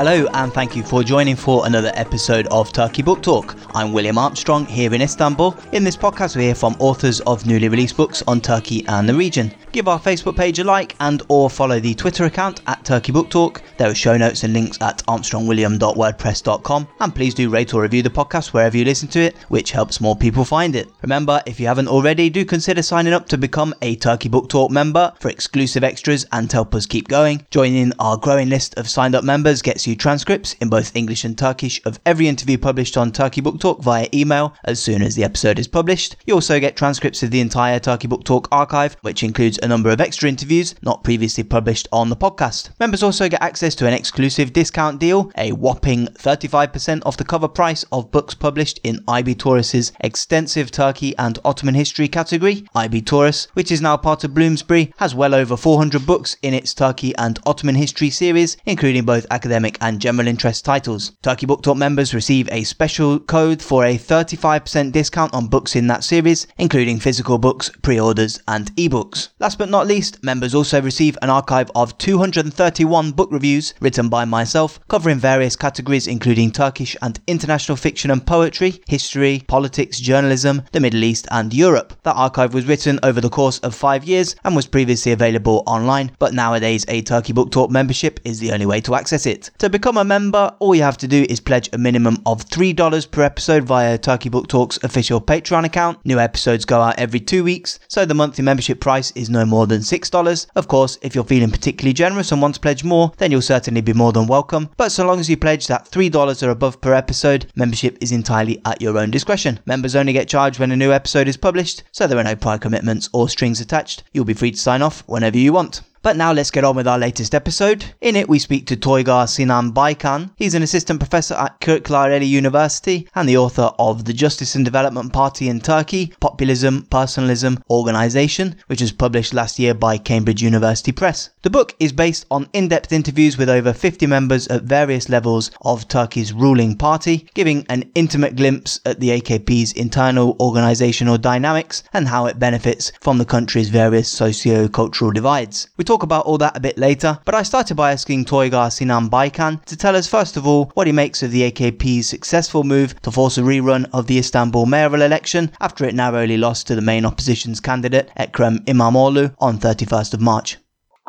Hello, and thank you for joining for another episode of Turkey Book Talk. I'm William Armstrong here in Istanbul. In this podcast, we hear from authors of newly released books on Turkey and the region. Give our Facebook page a like and or follow the Twitter account at Turkey Book Talk. There are show notes and links at armstrongwilliam.wordpress.com. And please do rate or review the podcast wherever you listen to it, which helps more people find it. Remember, if you haven't already, do consider signing up to become a Turkey Book Talk member for exclusive extras and help us keep going. Joining our growing list of signed up members gets you transcripts in both English and Turkish of every interview published on Turkey Book Talk via email as soon as the episode is published. You also get transcripts of the entire Turkey Book Talk archive, which includes a number of extra interviews not previously published on the podcast. Members also get access to an exclusive discount deal, a whopping 35% off the cover price of books published in IB Tauris's extensive Turkey and Ottoman history category. IB Tauris, which is now part of Bloomsbury, has well over 400 books in its Turkey and Ottoman history series, including both academic and general interest titles. Turkey Book members receive a special code for a 35% discount on books in that series, including physical books, pre-orders, and ebooks. Last but not least, members also receive an archive of 231 book reviews written by myself, covering various categories including Turkish and international fiction and poetry, history, politics, journalism, the Middle East, and Europe. That archive was written over the course of five years and was previously available online, but nowadays a Turkey Book Talk membership is the only way to access it. To become a member, all you have to do is pledge a minimum of $3 per episode via Turkey Book Talk's official Patreon account. New episodes go out every two weeks, so the monthly membership price is no more than $6. Of course, if you're feeling particularly generous and want to pledge more, then you'll certainly be more than welcome. But so long as you pledge that $3 or above per episode, membership is entirely at your own discretion. Members only get charged when a new episode is published, so there are no prior commitments or strings attached. You'll be free to sign off whenever you want. But now let's get on with our latest episode. In it, we speak to Toygar Sinan Baykan. He's an assistant professor at Kırklareli University and the author of The Justice and Development Party in Turkey, Populism, Personalism, Organisation, which was published last year by Cambridge University Press. The book is based on in-depth interviews with over 50 members at various levels of Turkey's ruling party, giving an intimate glimpse at the AKP's internal organisational dynamics and how it benefits from the country's various socio-cultural divides. We talk about all that a bit later, but I started by asking Toygar Sinan Baykan to tell us first of all what he makes of the AKP's successful move to force a rerun of the Istanbul mayoral election after it narrowly lost to the main opposition's candidate Ekrem İmamoğlu on 31st of March.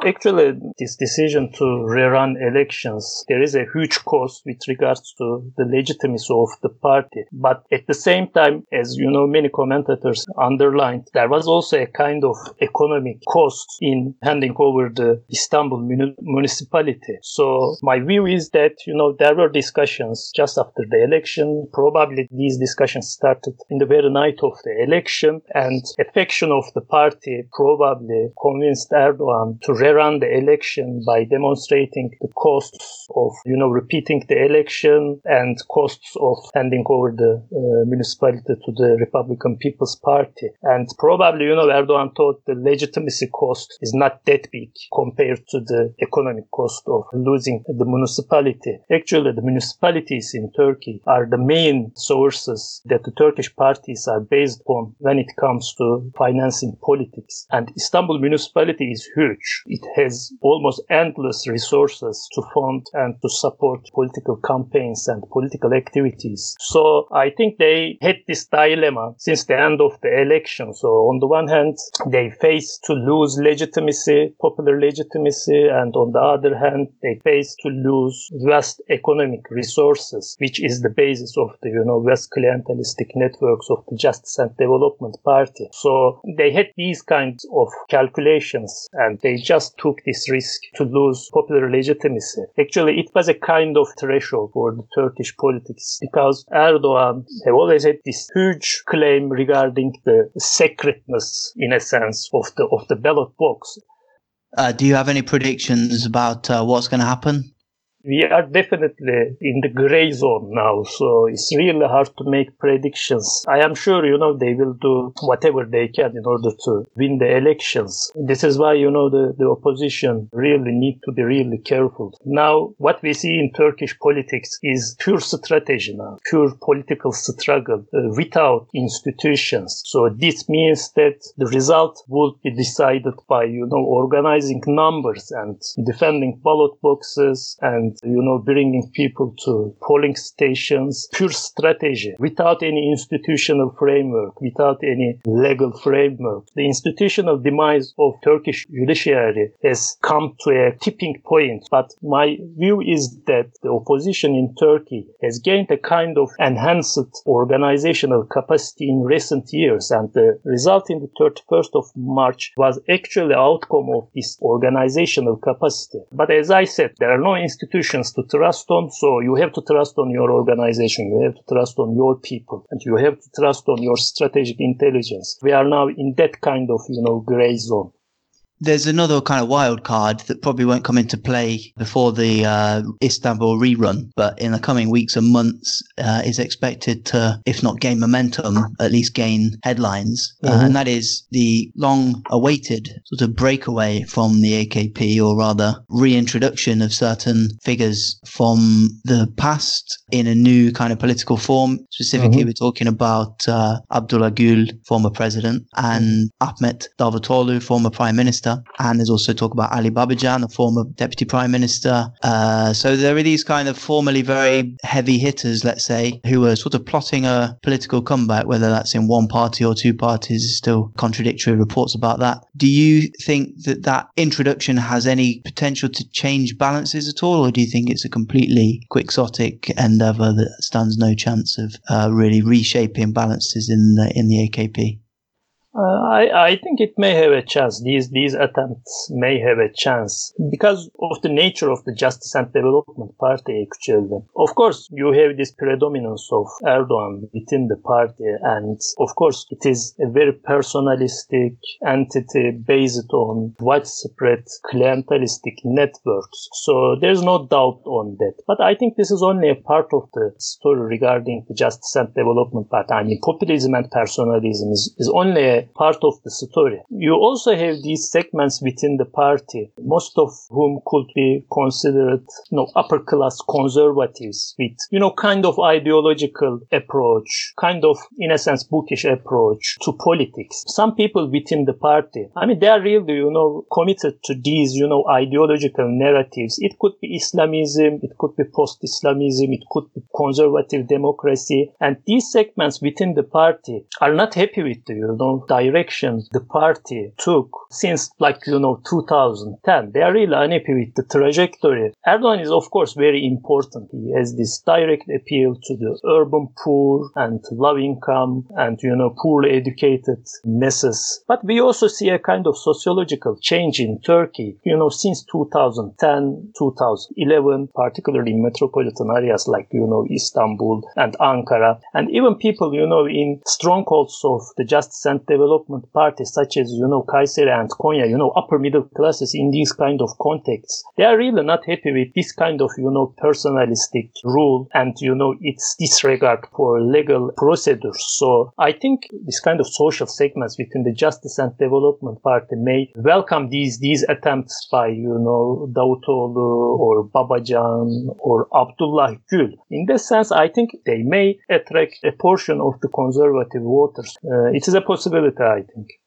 Actually, this decision to rerun elections, there is a huge cost with regards to the legitimacy of the party. But at the same time, as you know, many commentators underlined, there was also a kind of economic cost in handing over the Istanbul municipality. So my view is that, you know, there were discussions just after the election. Probably these discussions started in the very night of the election and a faction of the party probably convinced Erdogan to rerun the election by demonstrating the costs of, you know, repeating the election and costs of handing over the uh, municipality to the Republican People's Party. And probably, you know, Erdogan thought the legitimacy cost is not that big compared to the economic cost of losing the municipality. Actually, the municipalities in Turkey are the main sources that the Turkish parties are based on when it comes to financing politics. And Istanbul municipality is huge. It has almost endless resources to fund and to support political campaigns and political activities. So I think they had this dilemma since the end of the election. So on the one hand, they face to lose legitimacy, popular legitimacy, and on the other hand, they face to lose vast economic resources, which is the basis of the, you know, vast clientelistic networks of the Justice and Development Party. So they had these kinds of calculations and they just took this risk to lose popular legitimacy. Actually, it was a kind of threshold for the Turkish politics because Erdogan have always had this huge claim regarding the sacredness, in a sense, of the of the ballot box. Uh, do you have any predictions about uh, what's going to happen? We are definitely in the gray zone now. So it's really hard to make predictions. I am sure, you know, they will do whatever they can in order to win the elections. This is why, you know, the, the opposition really need to be really careful. Now, what we see in Turkish politics is pure strategy now, pure political struggle uh, without institutions. So this means that the result will be decided by, you know, organizing numbers and defending ballot boxes and, you know, bringing people to polling stations, pure strategy without any institutional framework, without any legal framework. The institutional demise of Turkish judiciary has come to a tipping point. But my view is that the opposition in Turkey has gained a kind of enhanced organizational capacity in recent years. And the result in the 31st of March was actually outcome of this organizational capacity. But as I said, there are no institutions to trust on. So you have to trust on your organization. You have to trust on your people and you have to trust on your strategic intelligence. We are now in that kind of, you know, gray zone. There's another kind of wild card that probably won't come into play before the uh, Istanbul rerun, but in the coming weeks and months uh, is expected to, if not gain momentum, at least gain headlines. Uh, mm-hmm. Uh, and that is the long awaited sort of breakaway from the AKP, or rather reintroduction of certain figures from the past in a new kind of political form. Specifically, mm-hmm. we're talking about uh, Abdullah Gül, former president, and Ahmet Davutoglu, former prime minister minister, and there's also talk about Ali Babacan, the former deputy prime minister. Uh, so there are these kind of formerly very heavy hitters, let's say, who are sort of plotting a political comeback, whether that's in one party or two parties. Is still contradictory reports about that. Do you think that that introduction has any potential to change balances at all, or do you think it's a completely quixotic endeavour that stands no chance of uh, really reshaping balances in the, in the AKP? Uh, I, I think it may have a chance. These these attempts may have a chance because of the nature of the Justice and Development Party. Actually, of course, you have this predominance of Erdogan within the party, and of course, it is a very personalistic entity based on widespread clientelistic networks. So there's no doubt on that. But I think this is only a part of the story regarding the Justice and Development Party. I mean, populism and personalism is, is only a part of the story. You also have these segments within the party, most of whom could be considered, you know, upper class conservatives with, you know, kind of ideological approach, kind of, in a sense, bookish approach to politics. Some people within the party, I mean, they are really, you know, committed to these, you know, ideological narratives. It could be Islamism, it could be post-Islamism, it could be conservative democracy. And these segments within the party are not happy with you know, direction the party took since like, you know, 2010. They are really unhappy with the trajectory. Erdogan is of course very important. He has this direct appeal to the urban poor and low income and, you know, poorly educated masses. But we also see a kind of sociological change in Turkey, you know, since 2010, 2011, particularly in metropolitan areas like, you know, Istanbul and Ankara, and even people, you know, in strongholds of the justice and development parties such as, you know, Kayseri and Konya, you know, upper middle classes in these kind of contexts, they are really not happy with this kind of, you know, personalistic rule and, you know, its disregard for legal procedures. So I think this kind of social segments within the Justice and Development Party may welcome these, these attempts by, you know, Davutoglu or Babacan or Abdullah Gül. In this sense, I think they may attract a portion of the conservative voters. Uh, it is a possibility I think.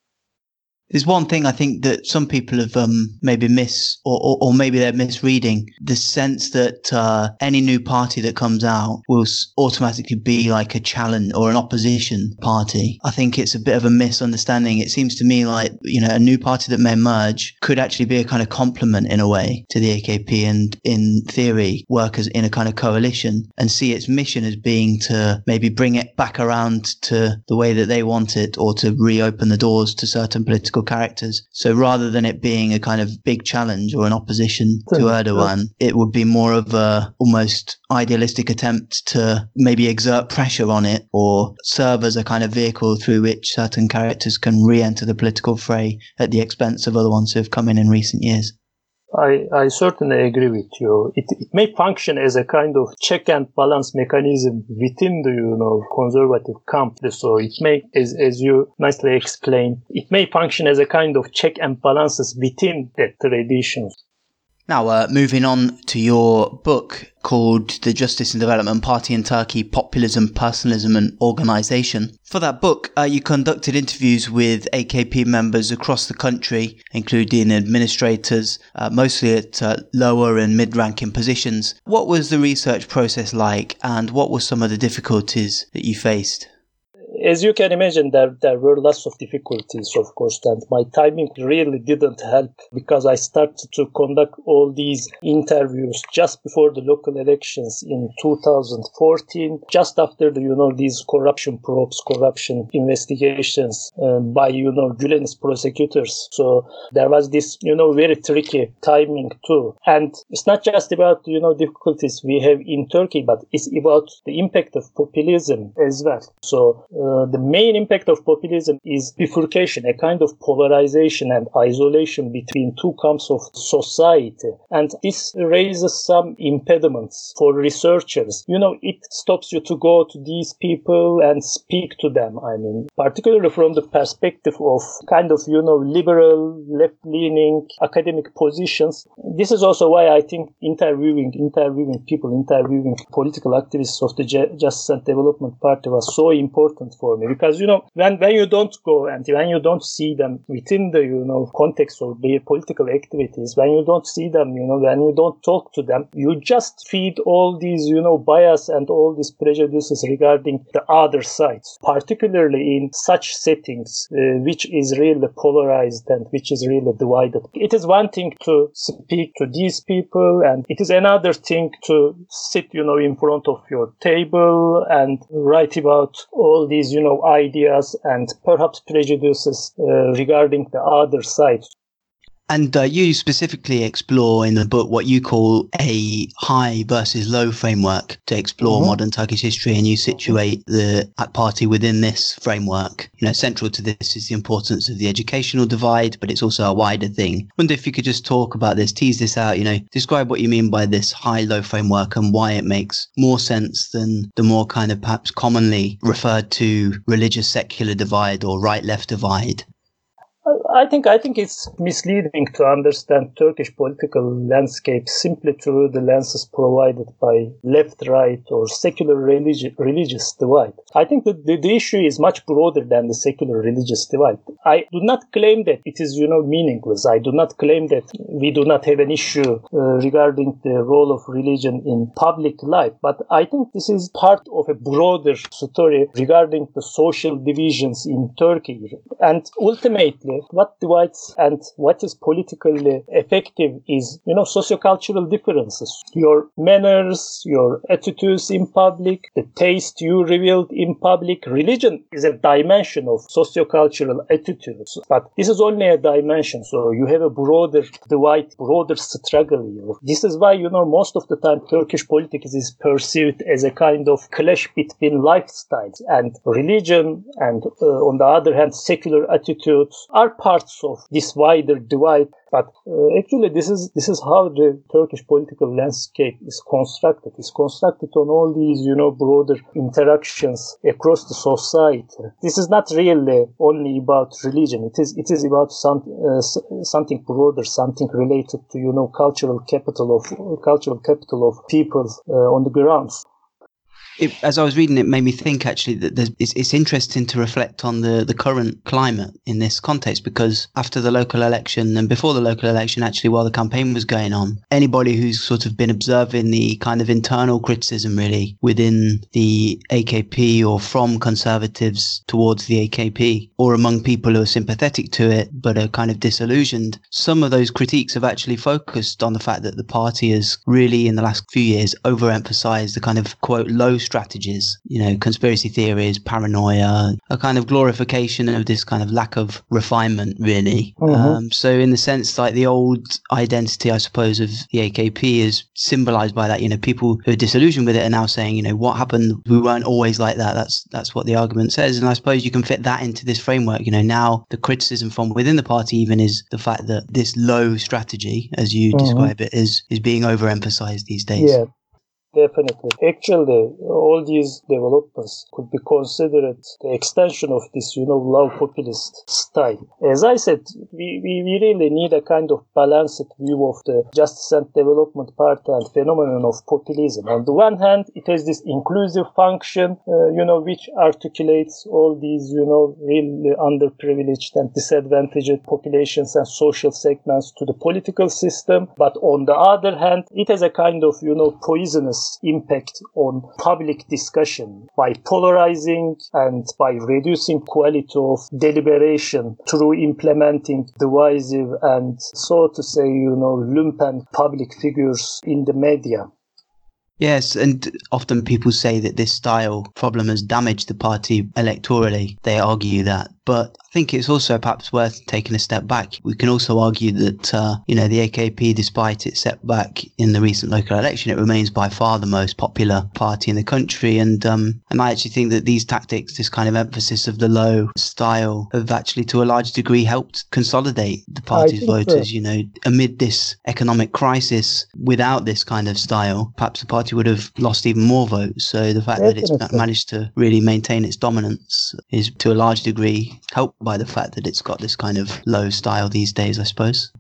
There's one thing I think that some people have um, maybe miss, or, or, or, maybe they're misreading the sense that uh, any new party that comes out will automatically be like a challenge or an opposition party. I think it's a bit of a misunderstanding. It seems to me like you know a new party that may emerge could actually be a kind of complement in a way to the AKP, and in theory work as in a kind of coalition and see its mission as being to maybe bring it back around to the way that they want it, or to reopen the doors to certain political political characters. So rather than it being a kind of big challenge or an opposition to Erdogan, it would be more of a almost idealistic attempt to maybe exert pressure on it or serve as a kind of vehicle through which certain characters can re-enter the political fray at the expense of other ones who have come in in recent years. I, I certainly agree with you. It, it may function as a kind of check and balance mechanism within the, you know, conservative camp. So it may, as, as you nicely explained, it may function as a kind of check and balances within that tradition. Now, uh, moving on to your book called The Justice and Development Party in Turkey Populism, Personalism and Organization. For that book, uh, you conducted interviews with AKP members across the country, including administrators, uh, mostly at uh, lower and mid ranking positions. What was the research process like, and what were some of the difficulties that you faced? As you can imagine, there, there were lots of difficulties, of course, and my timing really didn't help because I started to conduct all these interviews just before the local elections in 2014, just after the, you know, these corruption probes, corruption investigations uh, by, you know, Gülen's prosecutors. So there was this, you know, very tricky timing too. And it's not just about, you know, difficulties we have in Turkey, but it's about the impact of populism as well. So uh, uh, the main impact of populism is bifurcation, a kind of polarization and isolation between two camps of society. And this raises some impediments for researchers. You know, it stops you to go to these people and speak to them. I mean, particularly from the perspective of kind of, you know, liberal, left leaning academic positions. This is also why I think interviewing, interviewing people, interviewing political activists of the Justice and Development Party was so important for me because you know when when you don't go and when you don't see them within the you know context of their political activities, when you don't see them, you know, when you don't talk to them, you just feed all these you know bias and all these prejudices regarding the other sides, particularly in such settings uh, which is really polarized and which is really divided. It is one thing to speak to these people, and it is another thing to sit you know in front of your table and write about all these you know, ideas and perhaps prejudices uh, regarding the other side. And uh, you specifically explore in the book what you call a high versus low framework to explore mm-hmm. modern Turkish history, and you situate the AK Party within this framework. You know, central to this is the importance of the educational divide, but it's also a wider thing. Wonder if you could just talk about this, tease this out. You know, describe what you mean by this high-low framework and why it makes more sense than the more kind of perhaps commonly referred to religious secular divide or right-left divide. I think I think it's misleading to understand Turkish political landscape simply through the lenses provided by left, right, or secular religi- religious divide. I think that the, the issue is much broader than the secular religious divide. I do not claim that it is you know meaningless. I do not claim that we do not have an issue uh, regarding the role of religion in public life. But I think this is part of a broader story regarding the social divisions in Turkey. And ultimately, what what divides and what is politically effective is, you know, sociocultural differences. Your manners, your attitudes in public, the taste you revealed in public. Religion is a dimension of sociocultural attitudes, but this is only a dimension. So you have a broader divide, broader struggle. This is why, you know, most of the time Turkish politics is perceived as a kind of clash between lifestyles and religion and uh, on the other hand, secular attitudes are part parts of this wider divide. But uh, actually, this is this is how the Turkish political landscape is constructed. It's constructed on all these, you know, broader interactions across the society. This is not really only about religion. It is it is about some uh, something broader, something related to you know cultural capital of cultural capital of people uh, on the ground it, as I was reading it, made me think actually that it's, it's, interesting to reflect on the, the current climate in this context because after the local election and before the local election, actually, while the campaign was going on, anybody who's sort of been observing the kind of internal criticism really within the AKP or from conservatives towards the AKP or among people who are sympathetic to it but are kind of disillusioned, some of those critiques have actually focused on the fact that the party has really, in the last few years, overemphasized the kind of quote low strategies, you know, conspiracy theories, paranoia, a kind of glorification of this kind of lack of refinement, really. Mm-hmm. Um, so, in the sense, like the old identity, I suppose, of the AKP is symbolized by that. You know, people who are disillusioned with it are now saying, you know, what happened? We weren't always like that. That's that's what the argument says, and I suppose you can fit that into this framework. You know, now the criticism from within the party even is the fact that this low strategy, as you mm-hmm. describe it, is is being overemphasized these days. Yeah, Definitely. Actually, all these developments could be considered the extension of this, you know, low populist style. As I said, we, we, we really need a kind of balanced view of the Justice and Development Party and phenomenon of populism. On the one hand, it has this inclusive function, uh, you know, which articulates all these, you know, really underprivileged and disadvantaged populations and social segments to the political system. But on the other hand, it has a kind of, you know, poisonous impact on public discussion by polarizing and by reducing quality of deliberation through implementing divisive and so to say, you know, lumpen public figures in the media. Yes, and often people say that this style problem has damaged the party electorally. They argue that. But I think it's also perhaps worth taking a step back. We can also argue that, uh, you know, the AKP, despite its setback in the recent local election, it remains by far the most popular party in the country. And, um, and I actually think that these tactics, this kind of emphasis of the low style, have actually to a large degree helped consolidate the party's voters. So. You know, amid this economic crisis, without this kind of style, perhaps the party would have lost even more votes. So the fact Definitely. that it's managed to really maintain its dominance is to a large degree helped by the fact that it's got this kind of low style these days, I suppose.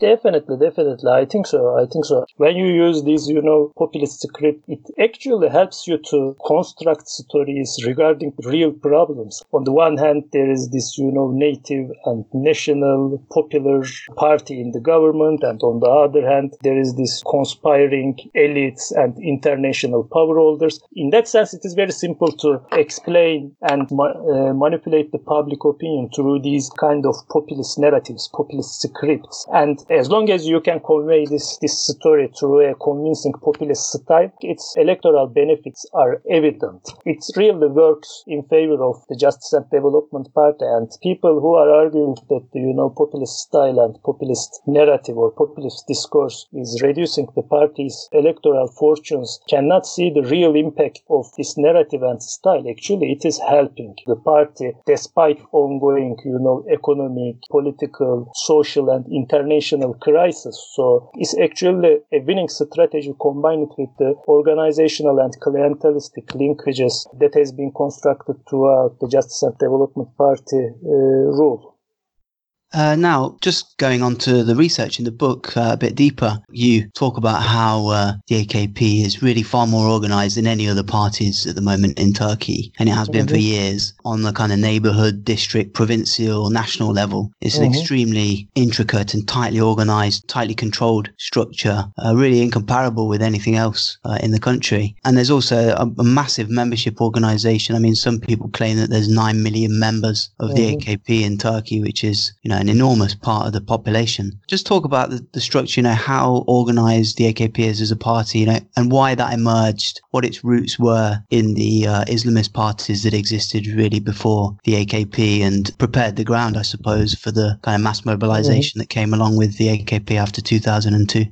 Definitely, definitely. I think so. I think so. When you use these, you know, populist script, it actually helps you to construct stories regarding real problems. On the one hand, there is this, you know, native and national popular party in the government. And on the other hand, there is this conspiring elites and international power holders. In that sense, it is very simple to explain and ma- uh, manipulate the public opinion through these kind of populist narratives, populist scripts. And as long as you can convey this, this story through a convincing populist style, its electoral benefits are evident. It really works in favor of the Justice and Development Party and people who are arguing that, you know, populist style and populist narrative or populist discourse is reducing the party's electoral fortunes cannot see the real impact of this narrative and style. Actually, it is helping the party despite ongoing, you know, economic, political, social and international international crisis. So it's actually a winning strategy combined with the organizational and clientelistic linkages that has been constructed throughout the Justice and Development Party uh, rule. Uh, now, just going on to the research in the book uh, a bit deeper, you talk about how uh, the AKP is really far more organized than any other parties at the moment in Turkey, and it has been mm-hmm. for years on the kind of neighborhood, district, provincial, national level. It's mm-hmm. an extremely intricate and tightly organized, tightly controlled structure, uh, really incomparable with anything else uh, in the country. And there's also a, a, massive membership organization. I mean, some people claim that there's 9 million members of mm-hmm. the AKP in Turkey, which is, you know, an enormous part of the population. Just talk about the, the structure, you know, how organized the AKP is as a party, you know, and why that emerged, what its roots were in the uh, Islamist parties that existed really before the AKP and prepared the ground, I suppose, for the kind of mass mobilization mm-hmm. that came along with the AKP after 2002.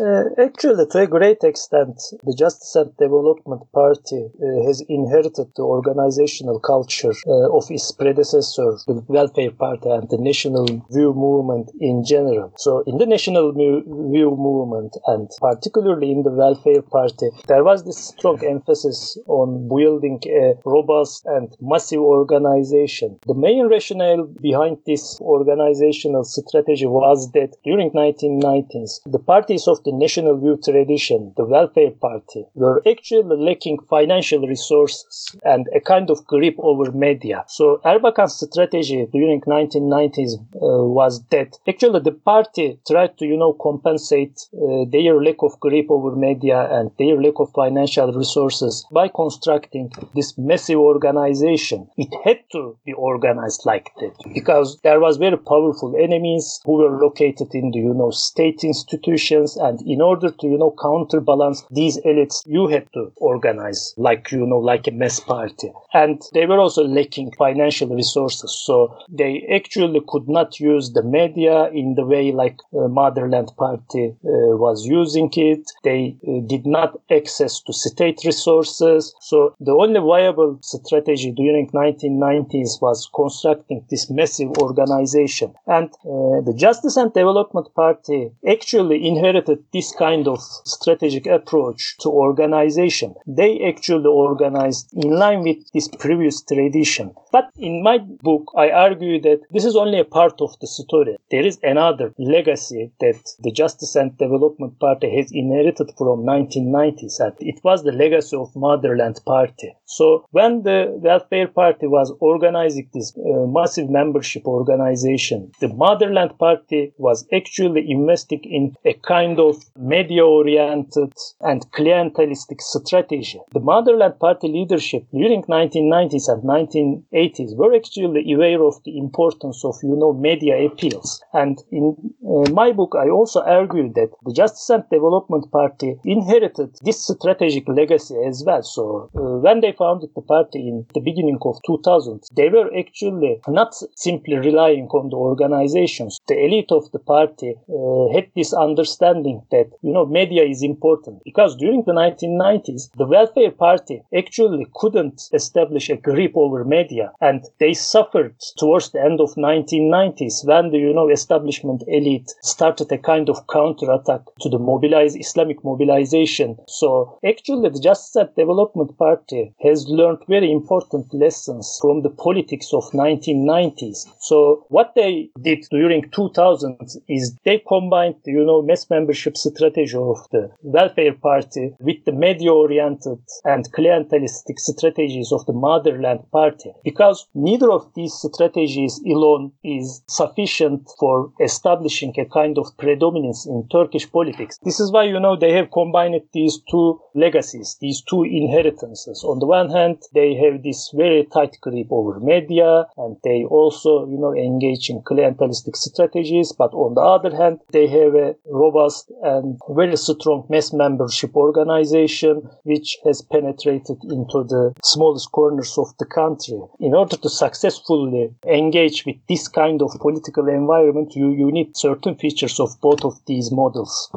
Uh, actually, to a great extent, the Justice and Development Party uh, has inherited the organizational culture uh, of its predecessor, the Welfare Party, and the National View Movement in general. So, in the National View Movement, and particularly in the Welfare Party, there was this strong emphasis on building a robust and massive organization. The main rationale behind this organizational strategy was that during 1990s, the parties of the National View tradition, the Welfare Party, were actually lacking financial resources and a kind of grip over media. So Erbakan's strategy during 1990s uh, was that actually the party tried to, you know, compensate uh, their lack of grip over media and their lack of financial resources by constructing this massive organization. It had to be organized like that because there was very powerful enemies who were located in the, you know, state institutions and And in order to, you know, counterbalance these elites, you had to organize like, you know, like a mass party. And they were also lacking financial resources. So they actually could not use the media in the way like uh, Motherland Party uh, was using it. They uh, did not access to state resources. So the only viable strategy during 1990s was constructing this massive organization. And uh, the Justice and Development Party actually inherited this kind of strategic approach to organization. They actually organized in line with this previous tradition. But in my book, I argue that this is only a part of the story. There is another legacy that the Justice and Development Party has inherited from 1990s, and it was the legacy of Motherland Party. So when the Welfare Party was organizing this uh, massive membership organization, the Motherland Party was actually investing in a kind of media-oriented and clientelistic strategy. The Motherland Party leadership during 1990s and 1980s were actually aware of the importance of, you know, media appeals. And in uh, my book, I also argue that the Justice and Development Party inherited this strategic legacy as well. So uh, when they founded the party in the beginning of 2000, they were actually not simply relying on the organizations. The elite of the party uh, had this understanding that, you know, media is important because during the 1990s, the welfare party actually couldn't establish a grip over media and they suffered towards the end of 1990s when the, you know, establishment elite started a kind of counterattack to the mobilized Islamic mobilization. So actually the Justice and Development Party has learned very important lessons from the politics of 1990s. So what they did during 2000 is they combined, you know, mass membership strategy of the welfare party with the media-oriented and clientelistic strategies of the motherland party because neither of these strategies alone is sufficient for establishing a kind of predominance in Turkish politics. This is why, you know, they have combined these two legacies, these two inheritances. On the one hand, they have this very tight grip over media and they also, you know, engage in clientelistic strategies. But on the other hand, they have a robust and very strong mass membership organization which has penetrated into the smallest corners of the country. In order to successfully engage with this kind of political environment, you, you need certain features of both of these models.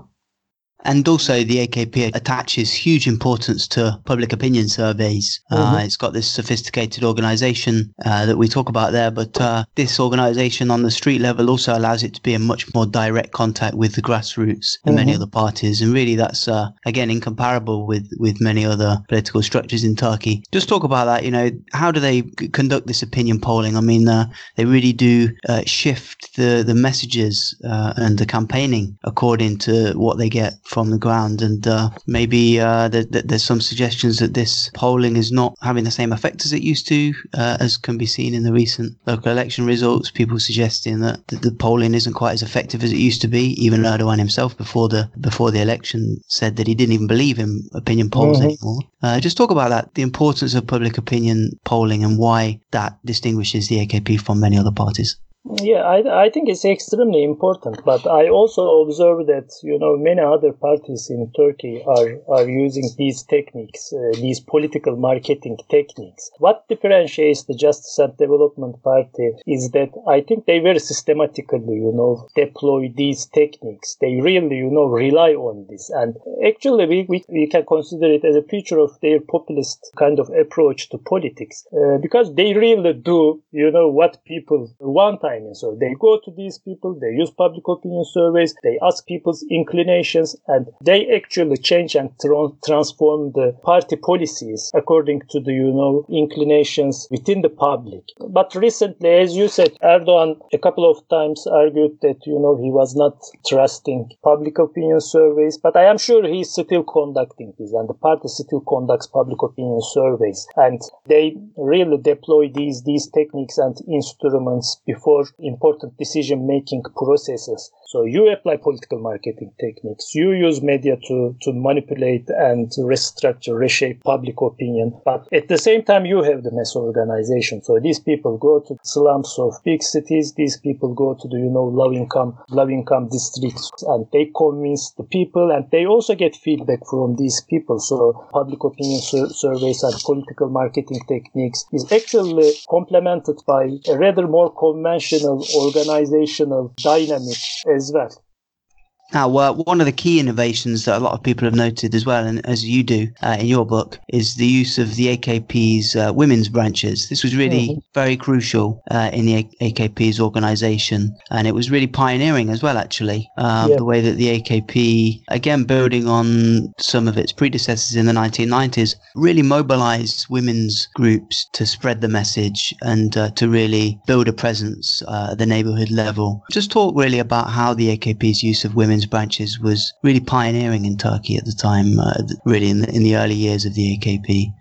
And also, the AKP attaches huge importance to public opinion surveys. Uh, mm-hmm. Uh, it's got this sophisticated organization uh, that we talk about there, but uh, this organization on the street level also allows it to be in much more direct contact with the grassroots in mm-hmm. many other parties. And really, that's uh, again incomparable with with many other political structures in Turkey. Just talk about that. You know, how do they c- conduct this opinion polling? I mean, uh, they really do shift the the messages and the campaigning according to what they get from the ground. And uh, maybe uh, th- th- there's some suggestions that this polling is not having the same effect as it used to, uh, as can be seen in the recent local election results. People suggesting that the, the polling isn't quite as effective as it used to be. Even Erdogan himself, before the before the election, said that he didn't even believe in opinion polls mm-hmm. anymore. Uh, just talk about that, the importance of public opinion polling, and why that distinguishes the AKP from many other parties. Yeah, I, I think it's extremely important, but I also observe that you know many other parties in Turkey are are using these techniques, uh, these political marketing techniques. What differentiates the Justice and Development Party is that I think they very systematically, you know, deploy these techniques. They really, you know, rely on this, and actually we we, we can consider it as a feature of their populist kind of approach to politics, uh, because they really do, you know, what people want. I mean, so they go to these people, they use public opinion surveys, they ask people's inclinations, and they actually change and tra- transform the party policies according to the, you know, inclinations within the public. But recently, as you said, Erdogan a couple of times argued that, you know, he was not trusting public opinion surveys, but I am sure he's still conducting this, and the party still conducts public opinion surveys, and they really deploy these, these techniques and instruments before for important decision making processes. So you apply political marketing techniques. You use media to, to manipulate and restructure, reshape public opinion. But at the same time, you have the mass organization. So these people go to slums of big cities. These people go to the, you know, low income, low income districts and they convince the people and they also get feedback from these people. So public opinion sur- surveys and political marketing techniques is actually complemented by a rather more conventional organizational dynamic as well. Now, uh, one of the key innovations that a lot of people have noted as well, and as you do uh, in your book, is the use of the AKP's uh, women's branches. This was really mm-hmm. very crucial uh, in the AKP's organization, and it was really pioneering as well, actually. Um, yeah. The way that the AKP, again, building on some of its predecessors in the 1990s, really mobilized women's groups to spread the message and uh, to really build a presence uh, at the neighborhood level. Just talk really about how the AKP's use of women women's branches was really pioneering in Turkey at the time, uh, really in the, in the early years of the AKP.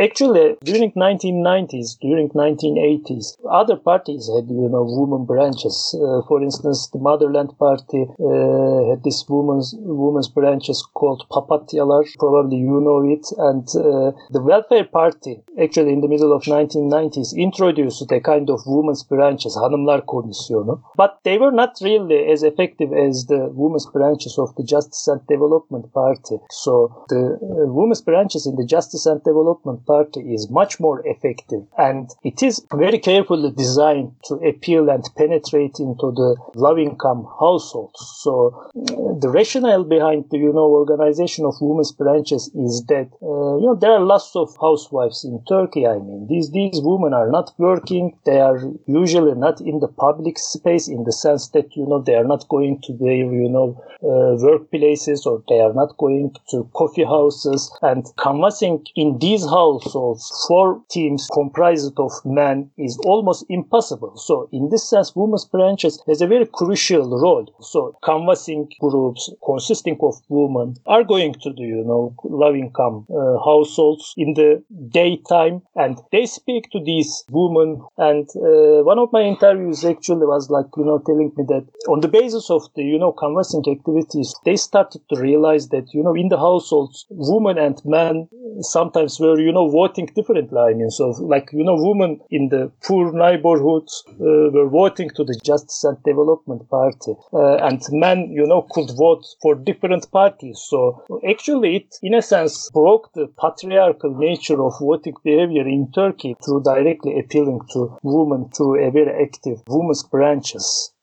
Actually, during 1990s, during 1980s, other parties had, you know, women branches. Uh, for instance, the Motherland Party uh, had this women's women's branches called Papatyalar. Probably you know it. And uh, the Welfare Party, actually in the middle of 1990s, introduced a kind of women's branches, Hanımlar Komisyonu. But they were not really as effective as the women's branches of the Justice and Development Party. So the uh, women's branches in the Justice and Development Party is much more effective and it is very carefully designed to appeal and penetrate into the low income households. So uh, the rationale behind the, you know, organization of women's branches is that, uh, you know, there are lots of housewives in Turkey. I mean, these, these women are not working. They are usually not in the public space in the sense that, you know, they are not going to their, you know, uh, workplaces or they are not going to coffee houses and canvassing in these houses also for teams comprised of men is almost impossible. So in this sense, women's branches has a very crucial role. So canvassing groups consisting of women are going to the, you know, low income uh, households in the daytime and they speak to these women. And uh, one of my interviews actually was like, you know, telling me that on the basis of the, you know, canvassing activities, they started to realize that, you know, in the households, women and men sometimes were, you know, voting differently. I mean, so like, you know, women in the poor neighborhoods uh, were voting to the Justice and Development Party. Uh, and men, you know, could vote for different parties. So actually it, in a sense, broke the patriarchal nature of voting behavior in Turkey through directly appealing to women through a very active women's branches.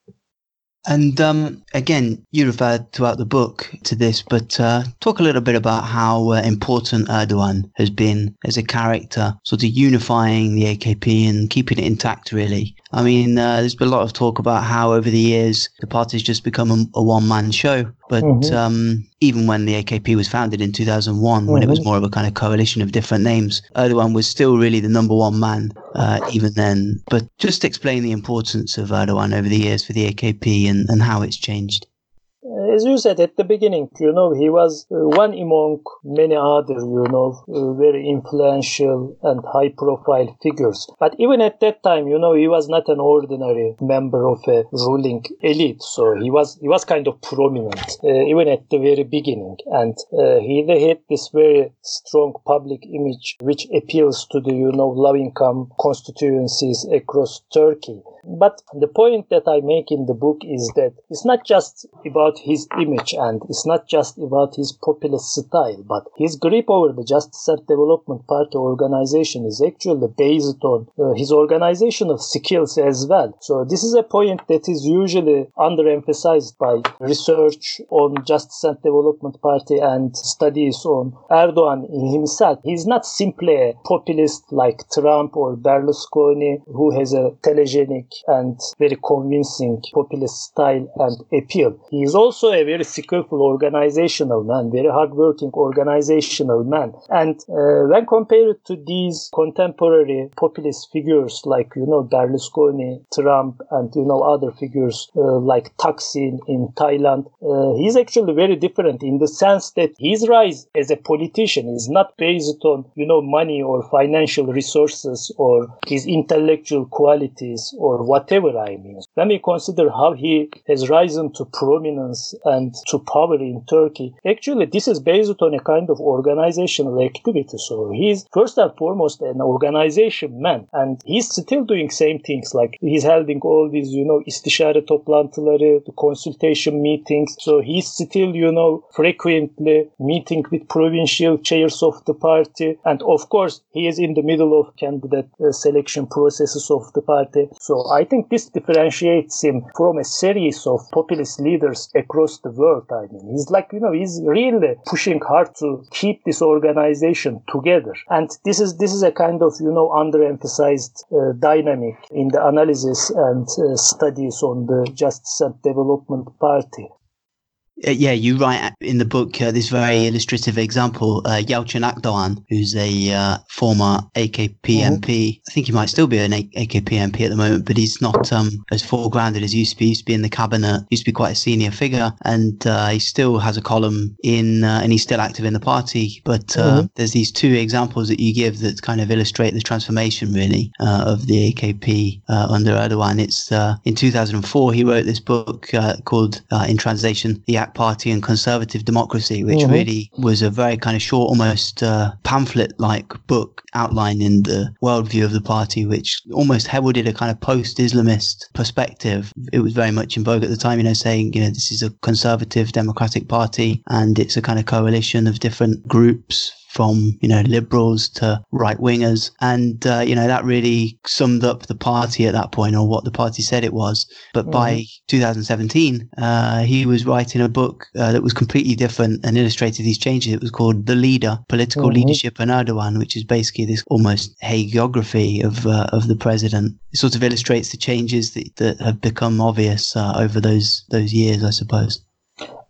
And um, again, you referred throughout the book to this, but uh, talk a little bit about how uh, important Erdogan has been as a character, sort of unifying the AKP and keeping it intact, really. I mean, uh, there's been a lot of talk about how over the years the party's just become a, a one man show. But mm-hmm. um, even when the AKP was founded in 2001, mm-hmm. when it was mm-hmm. more of a kind of coalition of different names, Erdogan was still really the number one man uh, even then. But just explain the importance of Erdogan over the years for the AKP and, and how it's changed as you said at the beginning, you know, he was uh, one among many other, you know, uh, very influential and high profile figures. But even at that time, you know, he was not an ordinary member of a ruling elite. So he was, he was kind of prominent, uh, even at the very beginning. And uh, he had this very strong public image, which appeals to the, you know, low income constituencies across Turkey. But the point that I make in the book is that it's not just about his image and it's not just about his populist style, but his grip over the Justice and Development Party organization is actually based on uh, his organizational skills as well. So this is a point that is usually underemphasized by research on Justice and Development Party and studies on Erdogan himself. He's not simply a populist like Trump or Berlusconi who has a telegenic and very convincing populist style and appeal. He is also a very skillful organizational man, very hardworking organizational man. And uh, when compared to these contemporary populist figures like, you know, Berlusconi, Trump, and, you know, other figures uh, like Thaksin in Thailand, uh, he's actually very different in the sense that his rise as a politician is not based on, you know, money or financial resources or his intellectual qualities or or whatever I mean. When we consider how he has risen to prominence and to power in Turkey, actually this is based on a kind of organizational activity. So he's first and foremost an organization man and he's still doing same things like he's holding all these, you know, istişare toplantıları, the consultation meetings. So he's still, you know, frequently meeting with provincial chairs of the party. And of course, he is in the middle of candidate uh, selection processes of the party. So I think this differentiates him from a series of populist leaders across the world. I mean, he's like, you know, he's really pushing hard to keep this organization together. And this is, this is a kind of, you know, underemphasized uh, dynamic in the analysis and uh, studies on the Justice and Development Party. Uh, yeah, you write in the book uh, this very illustrative example. Uh, Yalcin Akdoğan, who's a uh, former AKP mm-hmm. MP, I think he might still be an a- AKP MP at the moment, but he's not um, as foregrounded as he used to be. He used to be in the cabinet, used to be quite a senior figure, and uh, he still has a column in, uh, and he's still active in the party. But mm-hmm. there's these two examples that you give that kind of illustrate the transformation, really, of the AKP under Erdogan. It's in 2004 he wrote this book called, in translation, The Party and Conservative Democracy, which mm-hmm. really was a very kind of short, almost uh, pamphlet like book outlining the worldview of the party, which almost heralded a kind of post Islamist perspective. It was very much in vogue at the time, you know, saying, you know, this is a conservative democratic party and it's a kind of coalition of different groups from you know liberals to right wingers, and uh, you know that really summed up the party at that point, or what the party said it was. But mm-hmm. by 2017, uh, he was writing a book uh, that was completely different and illustrated these changes. It was called "The Leader: Political mm-hmm. Leadership in Erdogan," which is basically this almost hagiography of uh, of the president. It sort of illustrates the changes that, that have become obvious uh, over those those years, I suppose.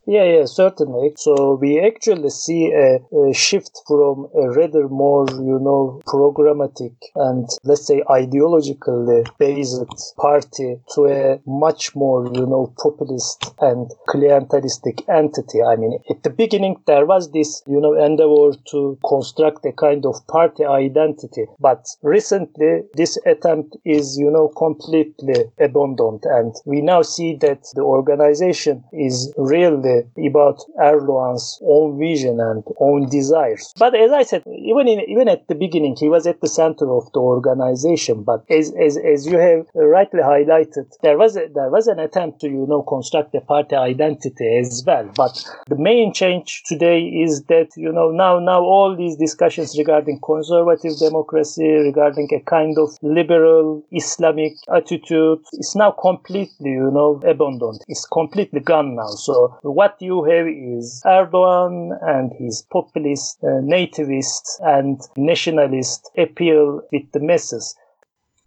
Yeah, yeah, certainly. So we actually see a, a, shift from a rather more, you know, programmatic and let's say ideologically based party to a much more, you know, populist and clientelistic entity. I mean, at the beginning, there was this, you know, endeavor to construct a kind of party identity. But recently, this attempt is, you know, completely abandoned. And we now see that the organization is really Uh, about Erdogan's own vision and own desires. But as I said, even in, even at the beginning, he was at the center of the organization. But as, as, as you have rightly highlighted, there was a, there was an attempt to, you know, construct a party identity as well. But the main change today is that, you know, now, now all these discussions regarding conservative democracy, regarding a kind of liberal Islamic attitude is now completely, you know, abandoned. It's completely gone now. So what you have is Erdogan and his populist, uh, nativist and nationalist appeal with the masses.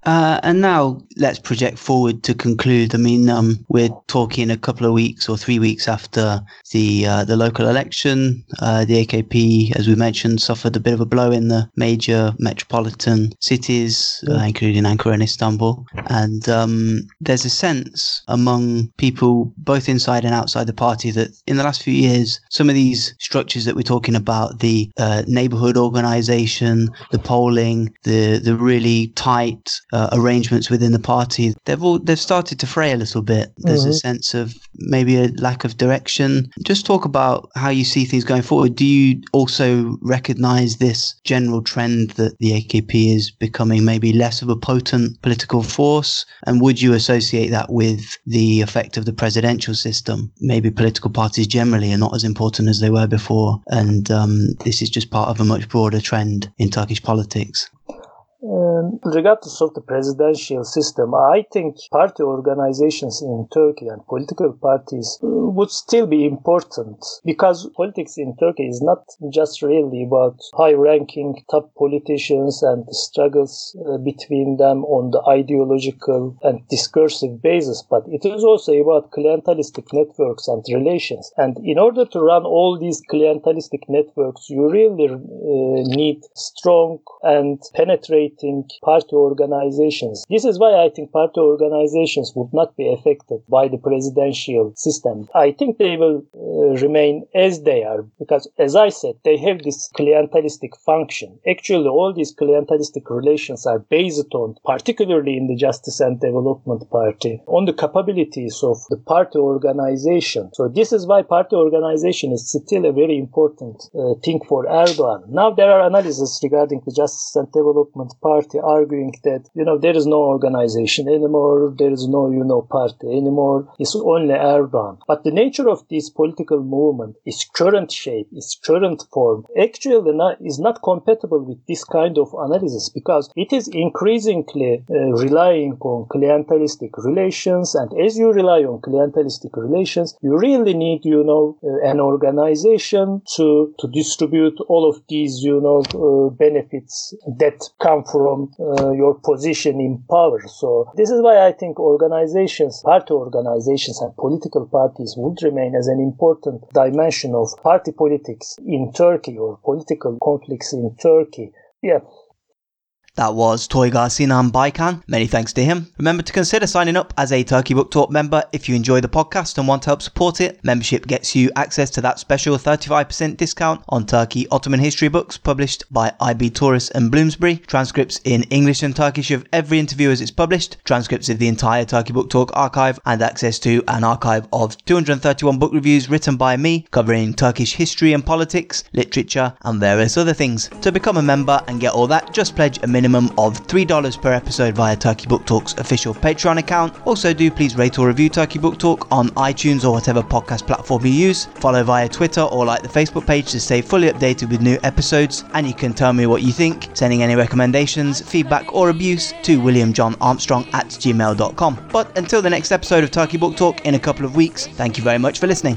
Uh, and now let's project forward to conclude. I mean, um, we're talking a couple of weeks or three weeks after the uh, the local election. Uh, the AKP, as we mentioned, suffered a bit of a blow in the major metropolitan cities, uh, including Ankara and Istanbul. And um, there's a sense among people, both inside and outside the party, that in the last few years, some of these structures that we're talking about, the uh, neighborhood organization, the polling, the the really tight uh, arrangements within the party, they've all they've started to fray a little bit. There's mm-hmm. a sense of maybe a lack of direction. Just talk about how you see things going forward. Do you also recognise this general trend that the AKP is becoming maybe less of a potent political force? And would you associate that with the effect of the presidential system? Maybe political parties generally are not as important as they were before, and um, this is just part of a much broader trend in Turkish politics. Um, regardless of the presidential system, I think party organizations in Turkey and political parties would still be important because politics in Turkey is not just really about high ranking top politicians and the struggles uh, between them on the ideological and discursive basis, but it is also about clientelistic networks and relations. And in order to run all these clientelistic networks, you really uh, need strong and penetrating creating party organizations. This is why I think party organizations would not be affected by the presidential system. I think they will uh, remain as they are because, as I said, they have this clientelistic function. Actually, all these clientelistic relations are based on, particularly in the Justice and Development Party, on the capabilities of the party organization. So this is why party organization is still a very important uh, thing for Erdogan. Now there are analyses regarding the Justice and Development Party arguing that, you know, there is no organization anymore, there is no, you know, party anymore, it's only Erdogan. But the nature of this political movement, its current shape, its current form, actually not, is not compatible with this kind of analysis because it is increasingly uh, relying on clientelistic relations. And as you rely on clientelistic relations, you really need, you know, uh, an organization to, to distribute all of these, you know, uh, benefits that come from uh, your position in power. So this is why I think organizations, party organizations and political parties would remain as an important dimension of party politics in Turkey or political conflicts in Turkey. Yeah, that was Toygar Sinan Baykan. Many thanks to him. Remember to consider signing up as a Turkey Book Talk member if you enjoy the podcast and want to help support it. Membership gets you access to that special 35% discount on Turkey Ottoman history books published by IB Tauris and Bloomsbury, transcripts in English and Turkish of every interview as it's published, transcripts of the entire Turkey Book Talk archive, and access to an archive of 231 book reviews written by me covering Turkish history and politics, literature, and various other things. To become a member and get all that, just pledge a minimum minimum of $3 per episode via Turkey Book Talk's official Patreon account. Also, do please rate or review Turkey Book Talk on iTunes or whatever podcast platform you use. Follow via Twitter or like the Facebook page to stay fully updated with new episodes. And you can tell me what you think, sending any recommendations, feedback, or abuse to williamjohnarmstrong at gmail.com. But until the next episode of Turkey Book Talk in a couple of weeks, thank you very much for listening.